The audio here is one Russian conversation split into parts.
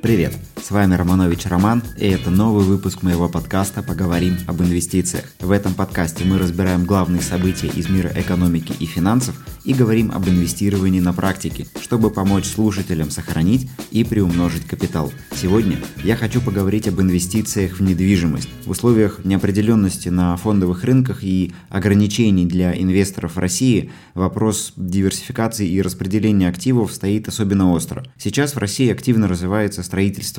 Привет, с вами Романович Роман, и это новый выпуск моего подкаста «Поговорим об инвестициях». В этом подкасте мы разбираем главные события из мира экономики и финансов и говорим об инвестировании на практике, чтобы помочь слушателям сохранить и приумножить капитал. Сегодня я хочу поговорить об инвестициях в недвижимость. В условиях неопределенности на фондовых рынках и ограничений для инвесторов России вопрос диверсификации и распределения активов стоит особенно остро. Сейчас в России активно развивается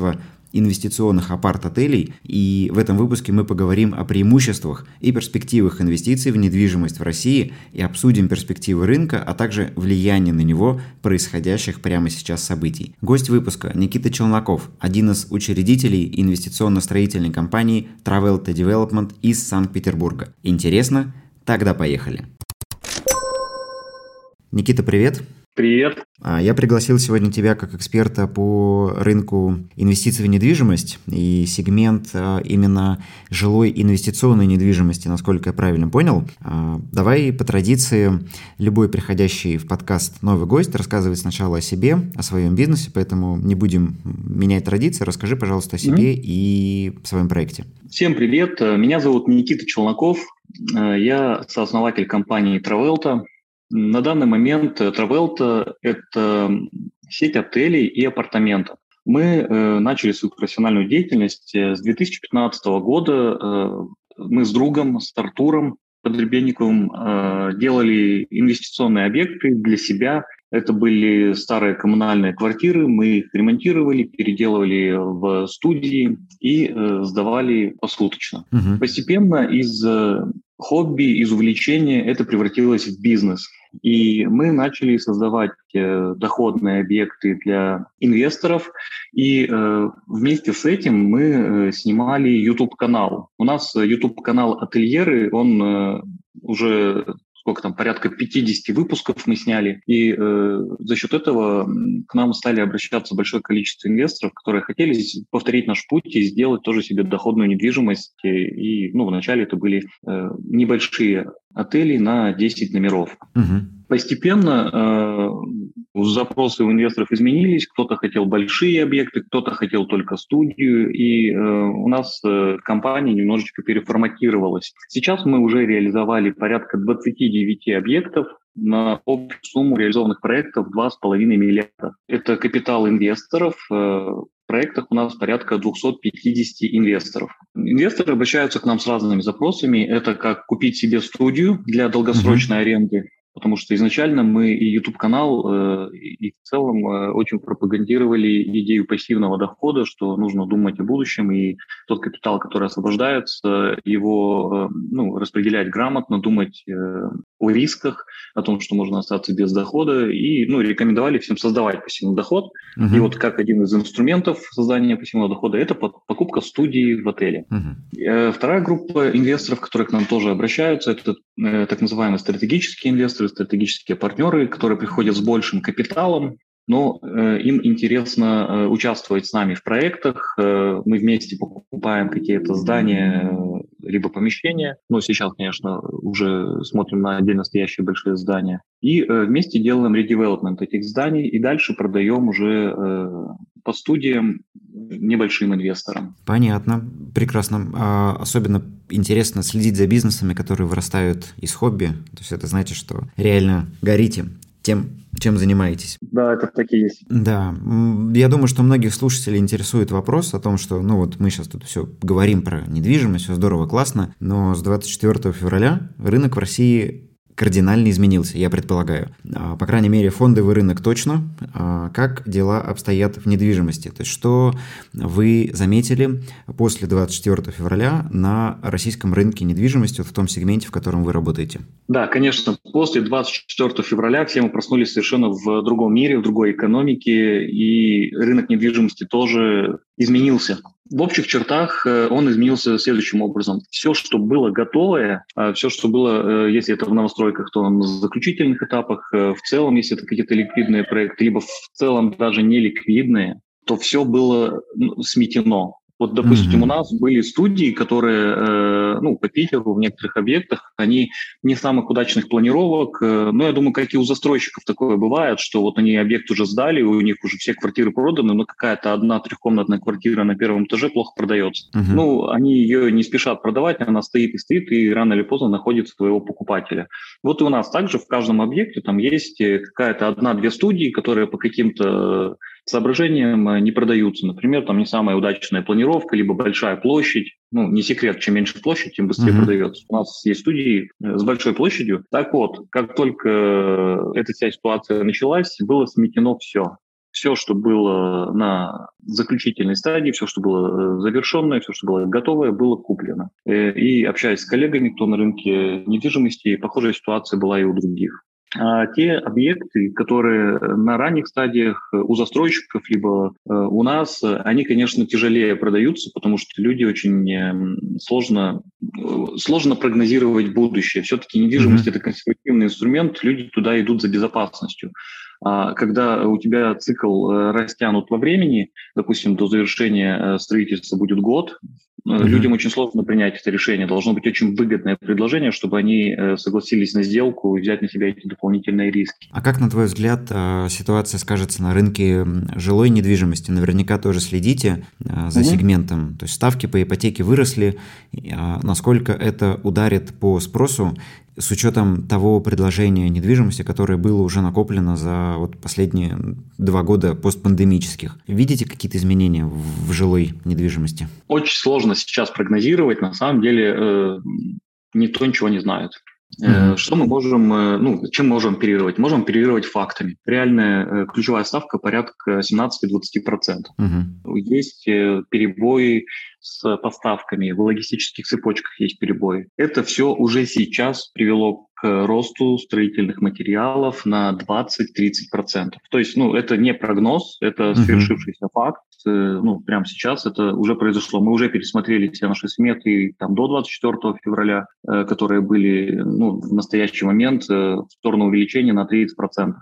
строительства инвестиционных апарт-отелей, и в этом выпуске мы поговорим о преимуществах и перспективах инвестиций в недвижимость в России и обсудим перспективы рынка, а также влияние на него происходящих прямо сейчас событий. Гость выпуска Никита Челноков, один из учредителей инвестиционно-строительной компании Travelta Development из Санкт-Петербурга. Интересно? Тогда поехали. Никита, привет. Привет. А, я пригласил сегодня тебя как эксперта по рынку инвестиций в недвижимость и сегмент а, именно жилой инвестиционной недвижимости, насколько я правильно понял. А, давай по традиции любой приходящий в подкаст новый гость рассказывает сначала о себе, о своем бизнесе, поэтому не будем менять традиции. Расскажи, пожалуйста, о себе mm-hmm. и своем проекте. Всем привет. Меня зовут Никита Челноков. Я сооснователь компании Travelta. На данный момент Travelta – это сеть отелей и апартаментов. Мы э, начали свою профессиональную деятельность э, с 2015 года. Э, мы с другом, с Артуром Подребенниковым э, делали инвестиционные объекты для себя. Это были старые коммунальные квартиры, мы их ремонтировали, переделывали в студии и э, сдавали посуточно. Угу. Постепенно из э, хобби, из увлечения это превратилось в бизнес – и мы начали создавать э, доходные объекты для инвесторов. И э, вместе с этим мы э, снимали YouTube-канал. У нас YouTube-канал «Ательеры», он э, уже сколько там, порядка 50 выпусков мы сняли. И э, за счет этого к нам стали обращаться большое количество инвесторов, которые хотели повторить наш путь и сделать тоже себе доходную недвижимость. И ну, вначале это были э, небольшие отели на 10 номеров. Угу. Постепенно э, запросы у инвесторов изменились. Кто-то хотел большие объекты, кто-то хотел только студию. И э, у нас э, компания немножечко переформатировалась. Сейчас мы уже реализовали порядка 29 объектов на общую сумму реализованных проектов 2,5 миллиарда. Это капитал инвесторов. Э, в проектах у нас порядка 250 инвесторов. Инвесторы обращаются к нам с разными запросами. Это как купить себе студию для долгосрочной mm-hmm. аренды, потому что изначально мы и YouTube-канал, э, и в целом э, очень пропагандировали идею пассивного дохода, что нужно думать о будущем, и тот капитал, который освобождается, его э, ну, распределять грамотно, думать о рисках, о том, что можно остаться без дохода, и ну, рекомендовали всем создавать пассивный доход. Uh-huh. И вот как один из инструментов создания пассивного дохода – это покупка студии в отеле. Uh-huh. Вторая группа инвесторов, которые к нам тоже обращаются, это так называемые стратегические инвесторы, стратегические партнеры, которые приходят с большим капиталом, но э, им интересно э, участвовать с нами в проектах. Э, мы вместе покупаем какие-то здания, э, либо помещения. Но сейчас, конечно, уже смотрим на отдельно стоящие большие здания. И э, вместе делаем редевелопмент этих зданий и дальше продаем уже э, по студиям небольшим инвесторам. Понятно, прекрасно. А особенно интересно следить за бизнесами, которые вырастают из хобби. То есть это значит, что реально горите тем, чем занимаетесь. Да, это так и есть. Да, я думаю, что многих слушателей интересует вопрос о том, что, ну вот мы сейчас тут все говорим про недвижимость, все здорово, классно, но с 24 февраля рынок в России кардинально изменился, я предполагаю. А, по крайней мере, фондовый рынок точно. А, как дела обстоят в недвижимости? То есть, что вы заметили после 24 февраля на российском рынке недвижимости, вот в том сегменте, в котором вы работаете? Да, конечно. После 24 февраля все мы проснулись совершенно в другом мире, в другой экономике, и рынок недвижимости тоже изменился. В общих чертах э, он изменился следующим образом. Все, что было готовое, а все, что было, э, если это в новостройках, то на заключительных этапах, э, в целом, если это какие-то ликвидные проекты, либо в целом даже не ликвидные, то все было сметено. Вот, допустим, mm-hmm. у нас были студии, которые, э, ну, по Питеру в некоторых объектах, они не самых удачных планировок, э, но я думаю, как и у застройщиков такое бывает, что вот они объект уже сдали, у них уже все квартиры проданы, но какая-то одна трехкомнатная квартира на первом этаже плохо продается. Mm-hmm. Ну, они ее не спешат продавать, она стоит и стоит, и рано или поздно находит своего покупателя. Вот и у нас также в каждом объекте там есть э, какая-то одна-две студии, которые по каким-то соображениям э, не продаются. Например, там не самая удачная планировка, либо большая площадь. Ну, не секрет, чем меньше площадь, тем быстрее mm-hmm. продается. У нас есть студии э, с большой площадью. Так вот, как только эта вся ситуация началась, было сметено все. Все, что было на заключительной стадии, все, что было завершенное, все, что было готовое, было куплено. И общаясь с коллегами, кто на рынке недвижимости, похожая ситуация была и у других. А те объекты, которые на ранних стадиях у застройщиков либо э, у нас, они, конечно, тяжелее продаются, потому что люди очень эм, сложно, э, сложно прогнозировать будущее. Все-таки недвижимость mm-hmm. это консервативный инструмент, люди туда идут за безопасностью. А когда у тебя цикл э, растянут во времени, допустим, до завершения строительства будет год, Mm-hmm. Людям очень сложно принять это решение. Должно быть очень выгодное предложение, чтобы они э, согласились на сделку и взять на себя эти дополнительные риски. А как, на твой взгляд, э, ситуация скажется на рынке жилой недвижимости? Наверняка тоже следите за mm-hmm. сегментом. То есть ставки по ипотеке выросли. Насколько это ударит по спросу с учетом того предложения недвижимости, которое было уже накоплено за вот последние два года постпандемических. Видите какие-то изменения в жилой недвижимости? Очень сложно сейчас прогнозировать. На самом деле э, никто ничего не знает. Mm-hmm. Что мы можем, э, ну, чем можем оперировать? Можем оперировать фактами. Реальная э, ключевая ставка порядка 17-20%. Mm-hmm. Есть перебои с поставками, в логистических цепочках есть перебои. Это все уже сейчас привело к росту строительных материалов на 20-30%. То есть, ну, это не прогноз, это свершившийся uh-huh. факт. Э, ну, прямо сейчас это уже произошло. Мы уже пересмотрели все наши сметы там до 24 февраля, э, которые были ну, в настоящий момент э, в сторону увеличения на 30%.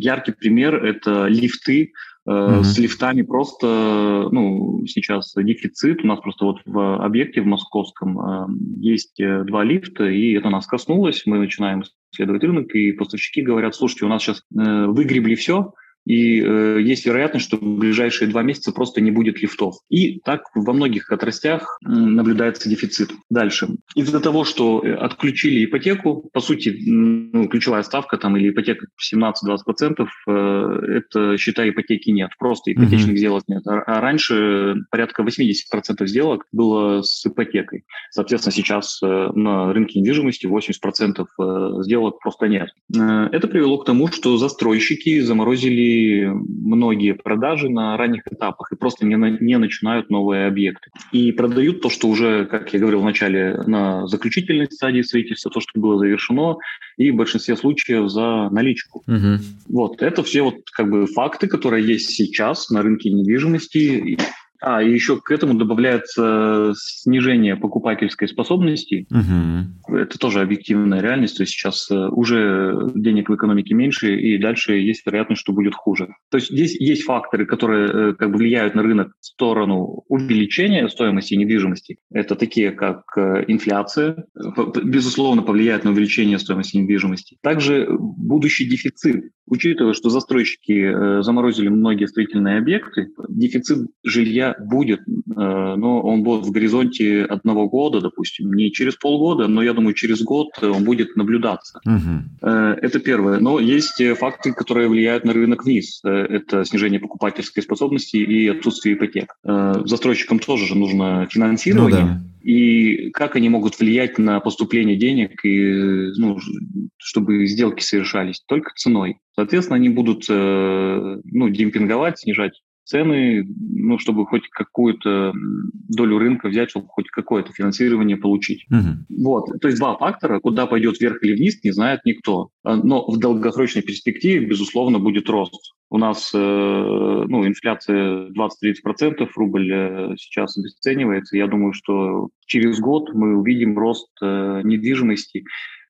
Яркий пример – это лифты, С лифтами просто, ну, сейчас дефицит. У нас просто вот в объекте в московском э, есть э, два лифта, и это нас коснулось. Мы начинаем исследовать рынок, и поставщики говорят, слушайте, у нас сейчас э, выгребли все, и э, есть вероятность, что в ближайшие два месяца просто не будет лифтов. И так во многих отрастях э, наблюдается дефицит. Дальше. Из-за того, что э, отключили ипотеку, по сути, ну, ключевая ставка там или ипотека 17-20%, э, это, считай, ипотеки нет, просто ипотечных mm-hmm. сделок нет. А, а раньше порядка 80% сделок было с ипотекой. Соответственно, сейчас э, на рынке недвижимости 80% э, сделок просто нет. Э, это привело к тому, что застройщики заморозили многие продажи на ранних этапах и просто не, не начинают новые объекты. И продают то, что уже, как я говорил в начале, на заключительной стадии строительства, то, что было завершено, и в большинстве случаев за наличку. Угу. Вот, это все вот как бы факты, которые есть сейчас на рынке недвижимости. А, и еще к этому добавляется снижение покупательской способности. Угу. Это тоже объективная реальность. То есть сейчас э, уже денег в экономике меньше, и дальше есть вероятность, что будет хуже. То есть здесь есть факторы, которые э, как бы влияют на рынок в сторону увеличения стоимости недвижимости. Это такие, как э, инфляция, безусловно, повлияет на увеличение стоимости недвижимости. Также будущий дефицит. Учитывая, что застройщики заморозили многие строительные объекты, дефицит жилья будет, э, но он будет в горизонте одного года, допустим, не через полгода, но я думаю, через год он будет наблюдаться. Угу. Это первое. Но есть факты, которые влияют на рынок вниз. Э, это снижение покупательской способности и отсутствие ипотек. Застройщикам тоже же нужно финансирование. Ну, да. И как они могут влиять на поступление денег, и, ну, чтобы сделки совершались? Только ценой. Соответственно, они будут ну, демпинговать, снижать цены, ну, чтобы хоть какую-то долю рынка взять, чтобы хоть какое-то финансирование получить. Угу. Вот, то есть два фактора, куда пойдет вверх или вниз, не знает никто. А, но в долгосрочной перспективе, безусловно, будет рост. У нас э, ну, инфляция 20-30%, рубль э, сейчас обесценивается. Я думаю, что через год мы увидим рост э, недвижимости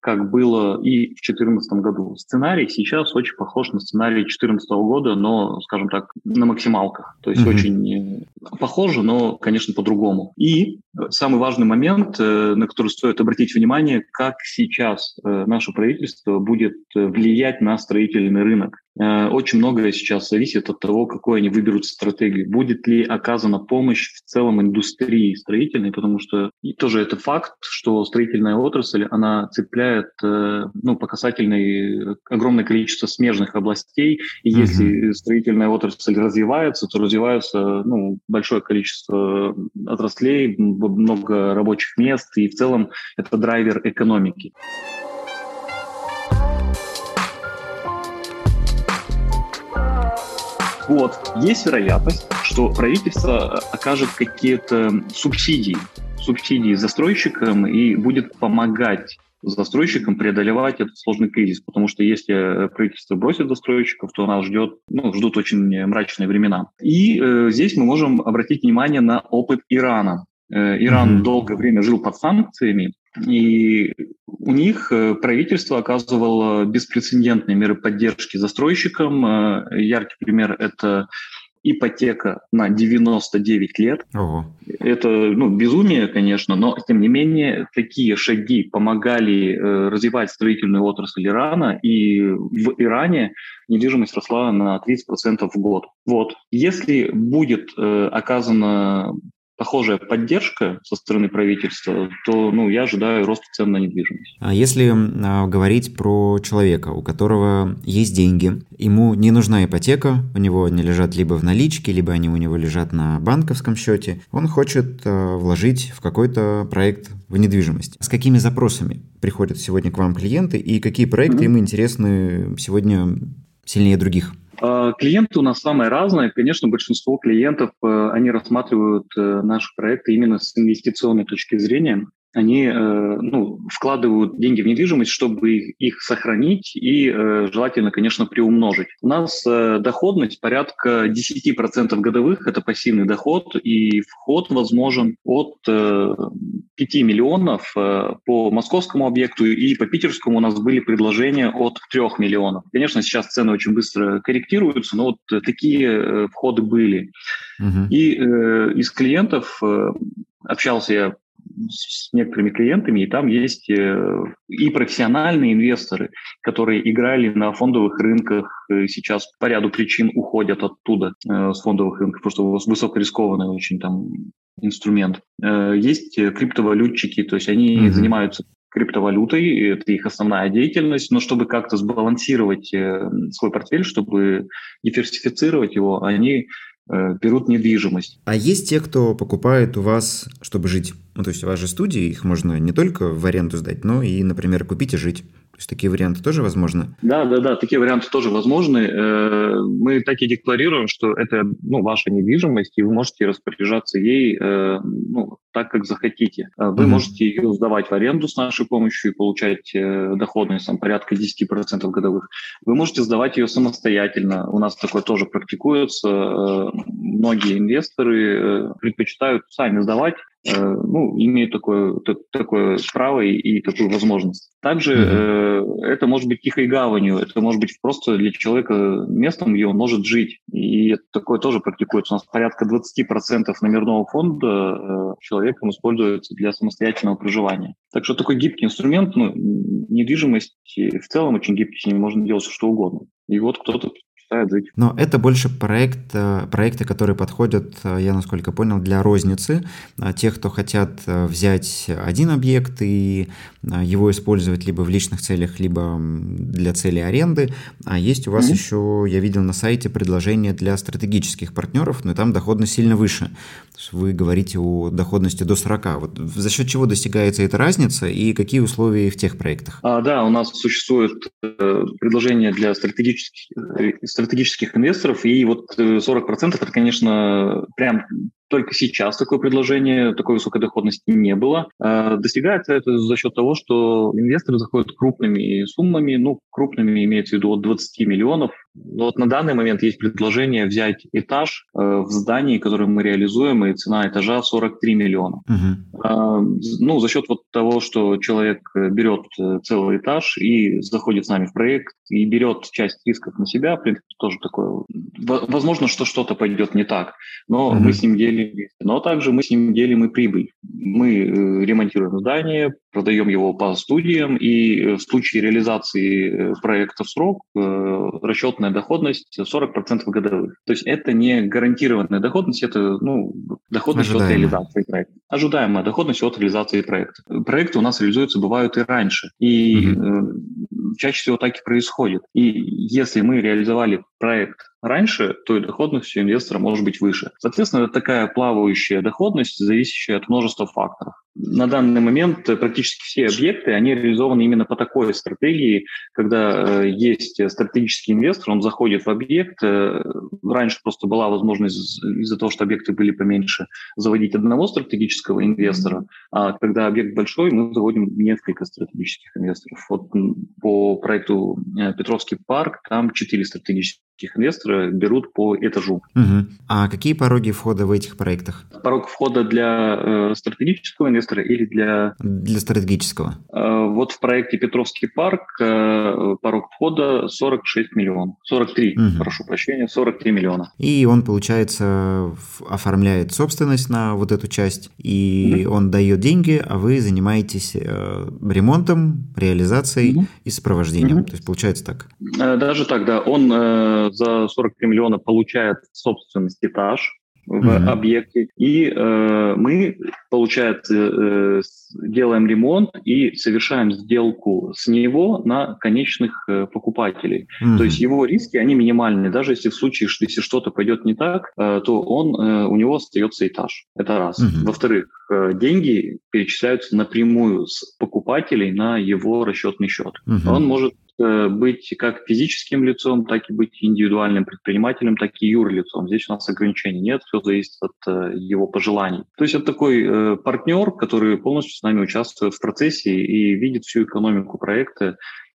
как было и в 2014 году. Сценарий сейчас очень похож на сценарий 2014 года, но, скажем так, на максималках. То есть mm-hmm. очень Похоже, но, конечно, по-другому. И самый важный момент, э, на который стоит обратить внимание, как сейчас э, наше правительство будет э, влиять на строительный рынок. Очень многое сейчас зависит от того, какой они выберут стратегию. Будет ли оказана помощь в целом индустрии строительной, потому что и тоже это факт, что строительная отрасль, она цепляет ну, по касательной огромное количество смежных областей. И если строительная отрасль развивается, то развивается ну, большое количество отраслей, много рабочих мест, и в целом это драйвер экономики. Вот, есть вероятность, что правительство окажет какие-то субсидии, субсидии застройщикам и будет помогать застройщикам преодолевать этот сложный кризис, потому что если правительство бросит застройщиков, то нас ждет, ну, ждут очень мрачные времена. И э, здесь мы можем обратить внимание на опыт Ирана. Э, Иран mm-hmm. долгое время жил под санкциями, и у них э, правительство оказывало беспрецедентные меры поддержки застройщикам. Э, яркий пример – это ипотека на 99 лет. Ого. Это ну, безумие, конечно, но тем не менее такие шаги помогали э, развивать строительную отрасль Ирана, и в Иране недвижимость росла на 30% в год. Вот. Если будет э, оказана похожая поддержка со стороны правительства, то ну, я ожидаю роста цен на недвижимость. А если а, говорить про человека, у которого есть деньги, ему не нужна ипотека, у него они лежат либо в наличке, либо они у него лежат на банковском счете, он хочет а, вложить в какой-то проект в недвижимость. С какими запросами приходят сегодня к вам клиенты и какие проекты mm-hmm. им интересны сегодня сильнее других? А, клиенты у нас самые разные. Конечно, большинство клиентов, э, они рассматривают э, наши проекты именно с инвестиционной точки зрения они э, ну, вкладывают деньги в недвижимость, чтобы их сохранить и э, желательно, конечно, приумножить. У нас э, доходность порядка 10% годовых, это пассивный доход, и вход возможен от 5 миллионов по московскому объекту, и по питерскому у нас были предложения от 3 миллионов. Конечно, сейчас цены очень быстро корректируются, но вот такие входы были. Uh-huh. И из клиентов общался я с некоторыми клиентами, и там есть э, и профессиональные инвесторы, которые играли на фондовых рынках, э, сейчас по ряду причин уходят оттуда, э, с фондовых рынков, потому что высокорискованный очень там инструмент. Есть криптовалютчики, то есть они mm-hmm. занимаются криптовалютой, это их основная деятельность, но чтобы как-то сбалансировать свой портфель, чтобы диверсифицировать его, они берут недвижимость. А есть те, кто покупает у вас, чтобы жить? Ну, то есть у вас же студии, их можно не только в аренду сдать, но и, например, купить и жить. То есть такие варианты тоже возможны? Да, да, да, такие варианты тоже возможны. Э, мы так и декларируем, что это ну, ваша недвижимость, и вы можете распоряжаться ей э, ну, так, как захотите. Э, вы mm-hmm. можете ее сдавать в аренду с нашей помощью и получать доходность там, порядка 10% годовых. Вы можете сдавать ее самостоятельно. У нас такое тоже практикуется. Многие инвесторы предпочитают сами сдавать, ну, имеют такое, такое право и, и такую возможность. Также mm-hmm это может быть тихой гаванью, это может быть просто для человека местом, где он может жить. И такое тоже практикуется. У нас порядка 20% номерного фонда э, человеком используется для самостоятельного проживания. Так что такой гибкий инструмент, ну, недвижимость в целом очень гибкий, с ним можно делать что угодно. И вот кто-то мечтают жить. Но это больше проект, э, проекты, которые подходят, э, я насколько понял, для розницы. Э, тех, кто хотят взять один объект и его использовать либо в личных целях, либо для цели аренды. А есть у вас mm-hmm. еще, я видел на сайте, предложение для стратегических партнеров, но там доходность сильно выше. Вы говорите о доходности до 40. Вот за счет чего достигается эта разница и какие условия в тех проектах? А, да, у нас существует э, предложение для стратегических, стратегических инвесторов, и вот 40% э, это, конечно, прям только сейчас такое предложение, такой высокой доходности не было. А, достигается это за счет того, что инвесторы заходят крупными суммами, ну, крупными имеется в виду от 20 миллионов Вот на данный момент есть предложение взять этаж э, в здании, которое мы реализуем, и цена этажа 43 миллиона. Угу. Ну, за счет вот того, что человек э, берет э, целый этаж и заходит с нами в проект, и берет часть рисков на себя, в принципе, тоже такое. Возможно, что что-то пойдет не так, но угу. мы с ним делим Но также мы с ним делим и прибыль. Мы э, ремонтируем здание, продаем его по студиям, и э, в случае реализации э, проекта в срок э, расчетная доходность 40% годовых. То есть это не гарантированная доходность, это ну, доходность Ожидаемо. от реализации проекта. Ожидаемая доходность от реализации проекта. Проекты у нас реализуются, бывают и раньше. И угу. чаще всего так и происходит. И если мы реализовали проект раньше, то и доходность у инвестора может быть выше. Соответственно, это такая плавающая доходность, зависящая от множества факторов. На данный момент практически все объекты, они реализованы именно по такой стратегии, когда э, есть стратегический инвестор, он заходит в объект. Э, раньше просто была возможность из-за того, что объекты были поменьше, заводить одного стратегического инвестора, а когда объект большой, мы заводим несколько стратегических инвесторов. Вот по проекту э, Петровский парк там четыре стратегических инвестора берут по этажу. Угу. А какие пороги входа в этих проектах? Порог входа для э, стратегического инвестора или для... Для стратегического. Э, вот в проекте Петровский парк э, порог входа 46 миллионов. 43, угу. прошу прощения, 43 миллиона. И он, получается, оформляет собственность на вот эту часть, и угу. он дает деньги, а вы занимаетесь э, ремонтом, реализацией угу. и сопровождением. Угу. То есть получается так? Э, даже так, да. Он э, за 43 миллиона получает собственность этаж в mm-hmm. объекте. И э, мы, получается, э, делаем ремонт и совершаем сделку с него на конечных э, покупателей. Mm-hmm. То есть его риски, они минимальные. Даже если в случае, что если что-то пойдет не так, э, то он, э, у него остается этаж. Это раз. Mm-hmm. Во-вторых, э, деньги перечисляются напрямую с покупателей на его расчетный счет. Mm-hmm. Он может быть как физическим лицом, так и быть индивидуальным предпринимателем, так и юрлицом. Здесь у нас ограничений нет, все зависит от э, его пожеланий. То есть это такой э, партнер, который полностью с нами участвует в процессе и видит всю экономику проекта, Э,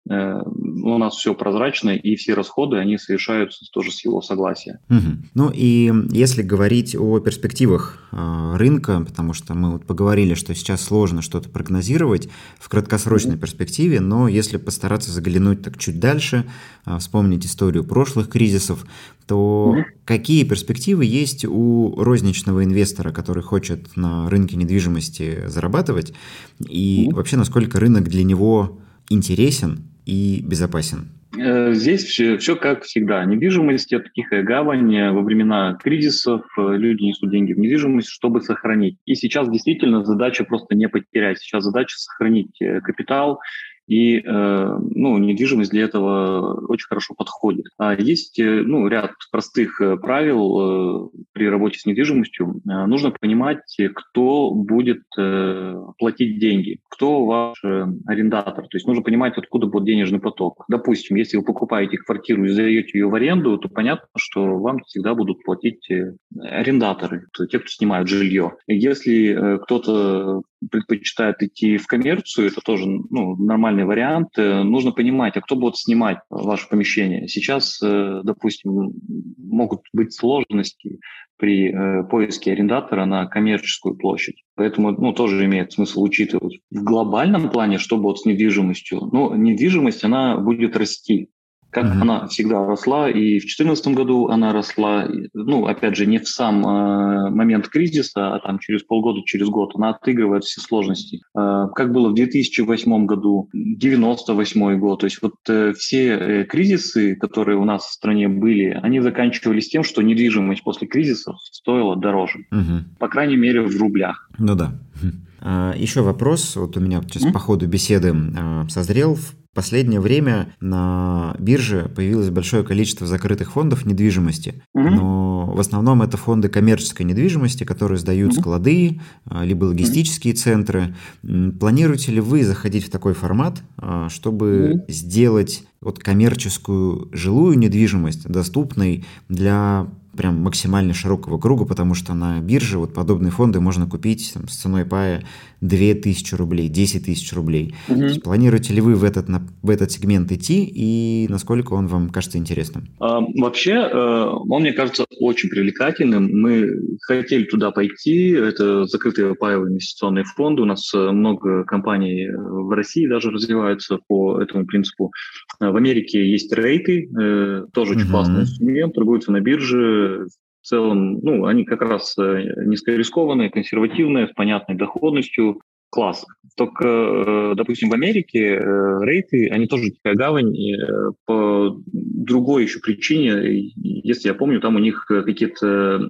у нас все прозрачно, и все расходы, они совершаются тоже с его согласия. Угу. Ну и если говорить о перспективах э, рынка, потому что мы вот поговорили, что сейчас сложно что-то прогнозировать в краткосрочной угу. перспективе, но если постараться заглянуть так чуть дальше, э, вспомнить историю прошлых кризисов, то угу. какие перспективы есть у розничного инвестора, который хочет на рынке недвижимости зарабатывать, и угу. вообще насколько рынок для него интересен и безопасен? Э, здесь все, все как всегда. Недвижимость – это тихая гавань. Во времена кризисов э, люди несут деньги в недвижимость, чтобы сохранить. И сейчас действительно задача просто не потерять. Сейчас задача сохранить э, капитал и э, ну, недвижимость для этого очень хорошо подходит. А есть э, ну, ряд простых э, правил при работе с недвижимостью. Нужно понимать, кто будет платить деньги, кто ваш арендатор. То есть нужно понимать, откуда будет денежный поток. Допустим, если вы покупаете квартиру и сдаете ее в аренду, то понятно, что вам всегда будут платить арендаторы, то те, кто снимают жилье. Если кто-то предпочитает идти в коммерцию, это тоже ну, нормальный вариант. Э, нужно понимать, а кто будет снимать ваше помещение. Сейчас, э, допустим, могут быть сложности при э, поиске арендатора на коммерческую площадь. Поэтому ну, тоже имеет смысл учитывать. В глобальном плане, что будет с недвижимостью? Ну, недвижимость, она будет расти как uh-huh. она всегда росла, и в 2014 году она росла, ну, опять же, не в сам э, момент кризиса, а там через полгода, через год, она отыгрывает все сложности. Э, как было в 2008 году, 98 год, то есть вот э, все э, кризисы, которые у нас в стране были, они заканчивались тем, что недвижимость после кризисов стоила дороже, uh-huh. по крайней мере, в рублях. Ну да. А, еще вопрос, вот у меня сейчас по ходу беседы а, созрел. Последнее время на бирже появилось большое количество закрытых фондов недвижимости, но в основном это фонды коммерческой недвижимости, которые сдают склады, а, либо логистические центры. Планируете ли вы заходить в такой формат, чтобы сделать вот коммерческую жилую недвижимость доступной для прям максимально широкого круга, потому что на бирже вот подобные фонды можно купить там, с ценой пая 2000 рублей, 10 тысяч рублей. Угу. есть, планируете ли вы в этот, на, в этот сегмент идти и насколько он вам кажется интересным? А, вообще, э, он мне кажется очень привлекательным. Мы хотели туда пойти. Это закрытые паевые инвестиционные фонды. У нас э, много компаний э, в России даже развиваются по этому принципу. В Америке есть рейты, тоже очень угу. классный инструмент, торгуются на бирже в целом, ну, они как раз э, низкорискованные, консервативные, с понятной доходностью. Класс. Только, э, допустим, в Америке э, рейты, они тоже такая гавань по другой еще причине. Если я помню, там у них какие-то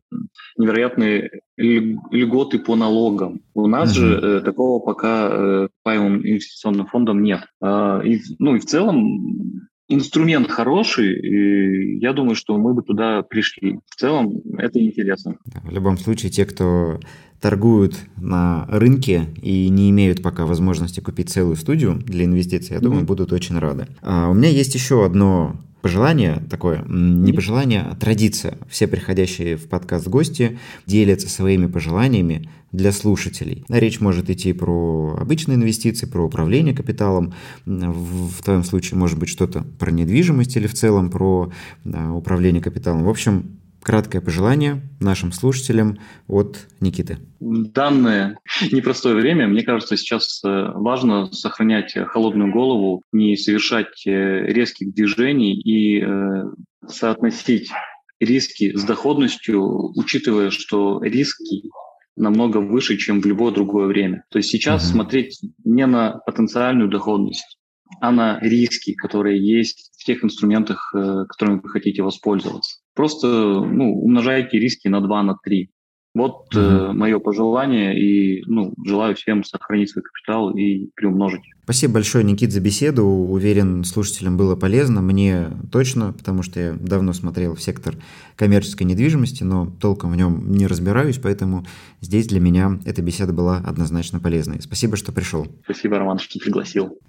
невероятные льготы по налогам. У нас uh-huh. же такого пока паевым инвестиционным фондом нет. А, и, ну и в целом инструмент хороший, и я думаю, что мы бы туда пришли. В целом это интересно. В любом случае, те, кто торгуют на рынке и не имеют пока возможности купить целую студию для инвестиций, я думаю, mm-hmm. будут очень рады. А у меня есть еще одно пожелание такое, не пожелание, а традиция. Все приходящие в подкаст гости делятся своими пожеланиями для слушателей. Речь может идти про обычные инвестиции, про управление капиталом. В твоем случае может быть что-то про недвижимость или в целом про а, управление капиталом. В общем, краткое пожелание нашим слушателям от Никиты. Данное непростое время, мне кажется, сейчас э, важно сохранять холодную голову, не совершать э, резких движений и э, соотносить риски с доходностью, учитывая, что риски намного выше, чем в любое другое время. То есть сейчас uh-huh. смотреть не на потенциальную доходность, а на риски, которые есть в тех инструментах, которыми вы хотите воспользоваться. Просто ну, умножайте риски на 2, на 3. Вот э, мое пожелание, и ну, желаю всем сохранить свой капитал и приумножить. Спасибо большое, Никит, за беседу. Уверен, слушателям было полезно. Мне точно, потому что я давно смотрел в сектор коммерческой недвижимости, но толком в нем не разбираюсь, поэтому здесь для меня эта беседа была однозначно полезной. Спасибо, что пришел. Спасибо, Роман, что пригласил.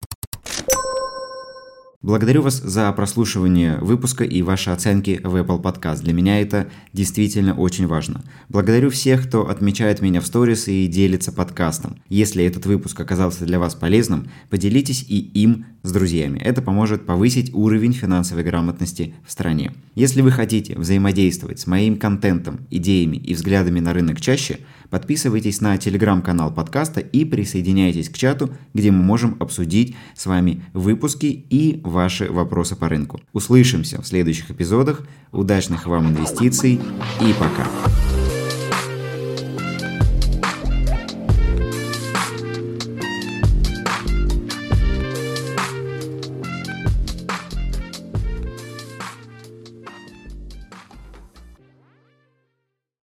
Благодарю вас за прослушивание выпуска и ваши оценки в Apple Podcast. Для меня это действительно очень важно. Благодарю всех, кто отмечает меня в сторис и делится подкастом. Если этот выпуск оказался для вас полезным, поделитесь и им с друзьями. Это поможет повысить уровень финансовой грамотности в стране. Если вы хотите взаимодействовать с моим контентом, идеями и взглядами на рынок чаще – Подписывайтесь на телеграм-канал подкаста и присоединяйтесь к чату, где мы можем обсудить с вами выпуски и ваши вопросы по рынку. Услышимся в следующих эпизодах. Удачных вам инвестиций и пока!